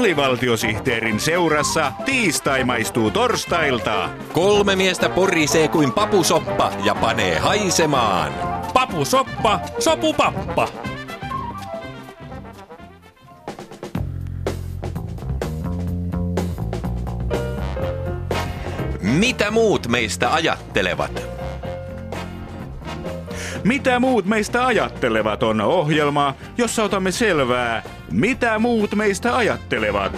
Alivaltiosihteerin seurassa tiistai maistuu torstailta. Kolme miestä porisee kuin papusoppa ja panee haisemaan. Papusoppa, sopupappa. Mitä muut meistä ajattelevat? Mitä muut meistä ajattelevat on ohjelma, jossa otamme selvää, mitä muut meistä ajattelevat.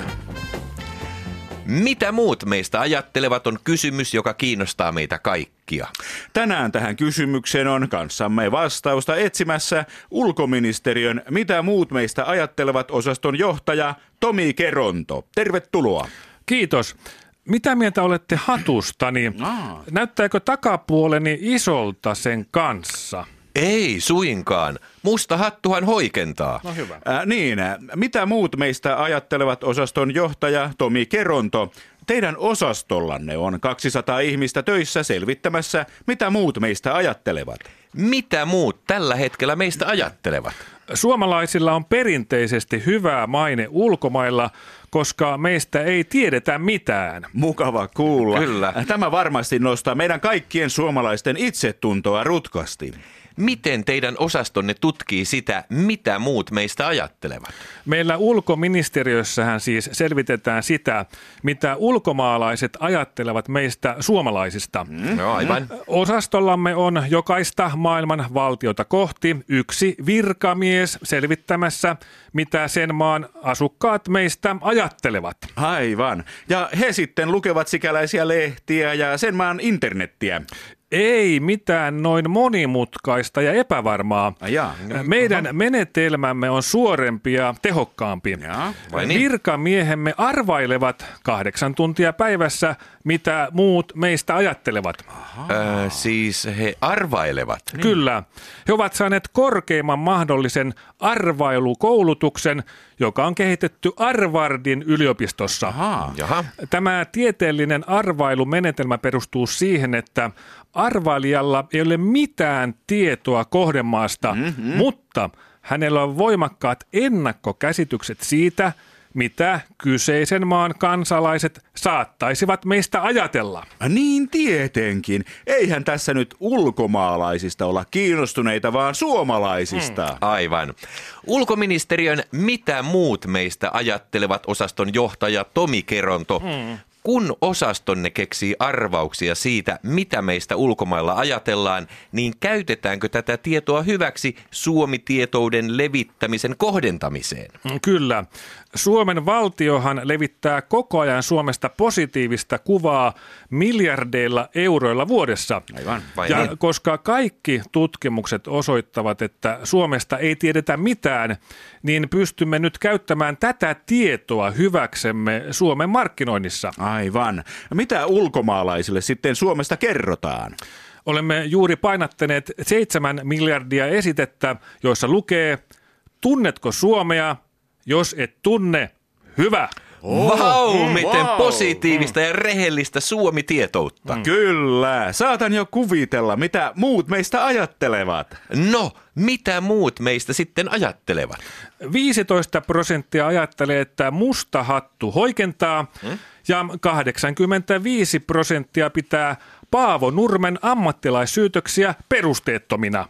Mitä muut meistä ajattelevat on kysymys, joka kiinnostaa meitä kaikkia. Tänään tähän kysymykseen on kanssamme vastausta etsimässä ulkoministeriön Mitä muut meistä ajattelevat osaston johtaja Tomi Keronto. Tervetuloa. Kiitos. Mitä mieltä olette hatustani? Aa. Näyttääkö takapuoleni isolta sen kanssa? Ei suinkaan. Musta hattuhan hoikentaa. No hyvä. Äh, niin, mitä muut meistä ajattelevat osaston johtaja Tomi Keronto? Teidän osastollanne on 200 ihmistä töissä selvittämässä, mitä muut meistä ajattelevat. Mitä muut tällä hetkellä meistä ajattelevat? Suomalaisilla on perinteisesti hyvä maine ulkomailla, koska meistä ei tiedetä mitään. Mukava kuulla. Kyllä. Tämä varmasti nostaa meidän kaikkien suomalaisten itsetuntoa rutkasti. Miten teidän osastonne tutkii sitä, mitä muut meistä ajattelevat? Meillä ulkoministeriössähän siis selvitetään sitä, mitä ulkomaalaiset ajattelevat meistä suomalaisista. No aivan. Osastollamme on jokaista maailman valtiota kohti yksi virkamies selvittämässä, mitä sen maan asukkaat meistä ajattelevat. Aivan. Ja he sitten lukevat sikäläisiä lehtiä ja sen maan internettiä. Ei mitään noin monimutkaista ja epävarmaa. Jaa. Meidän menetelmämme on suorempi ja tehokkaampi. Jaa. Niin? Virkamiehemme arvailevat kahdeksan tuntia päivässä, mitä muut meistä ajattelevat. Öö, siis he arvailevat. Niin. Kyllä. He ovat saaneet korkeimman mahdollisen arvailukoulutuksen, joka on kehitetty Arvardin yliopistossa. Jaha. Tämä tieteellinen arvailumenetelmä perustuu siihen, että arvailijalla ei ole mitään tietoa kohdemaasta, mm-hmm. mutta hänellä on voimakkaat ennakkokäsitykset siitä, mitä kyseisen maan kansalaiset saattaisivat meistä ajatella. Niin tietenkin. Eihän tässä nyt ulkomaalaisista olla kiinnostuneita, vaan suomalaisista. Aivan. Ulkoministeriön Mitä muut meistä ajattelevat osaston johtaja Tomi Keronto. Hmm. Kun osastonne keksii arvauksia siitä, mitä meistä ulkomailla ajatellaan, niin käytetäänkö tätä tietoa hyväksi Suomi-tietouden levittämisen kohdentamiseen? Kyllä. Suomen valtiohan levittää koko ajan Suomesta positiivista kuvaa miljardeilla euroilla vuodessa. Aivan. Vai ja niin? koska kaikki tutkimukset osoittavat, että Suomesta ei tiedetä mitään, niin pystymme nyt käyttämään tätä tietoa hyväksemme Suomen markkinoinnissa. Aivan. Mitä ulkomaalaisille sitten Suomesta kerrotaan? Olemme juuri painattaneet seitsemän miljardia esitettä, joissa lukee, tunnetko Suomea? Jos et tunne, hyvä. Vau, miten wow. positiivista ja rehellistä Suomi-tietoutta. Kyllä. Saatan jo kuvitella, mitä muut meistä ajattelevat. No, mitä muut meistä sitten ajattelevat? 15 prosenttia ajattelee, että musta hattu hoikentaa ja 85 prosenttia pitää Paavo Nurmen ammattilaissyytöksiä perusteettomina.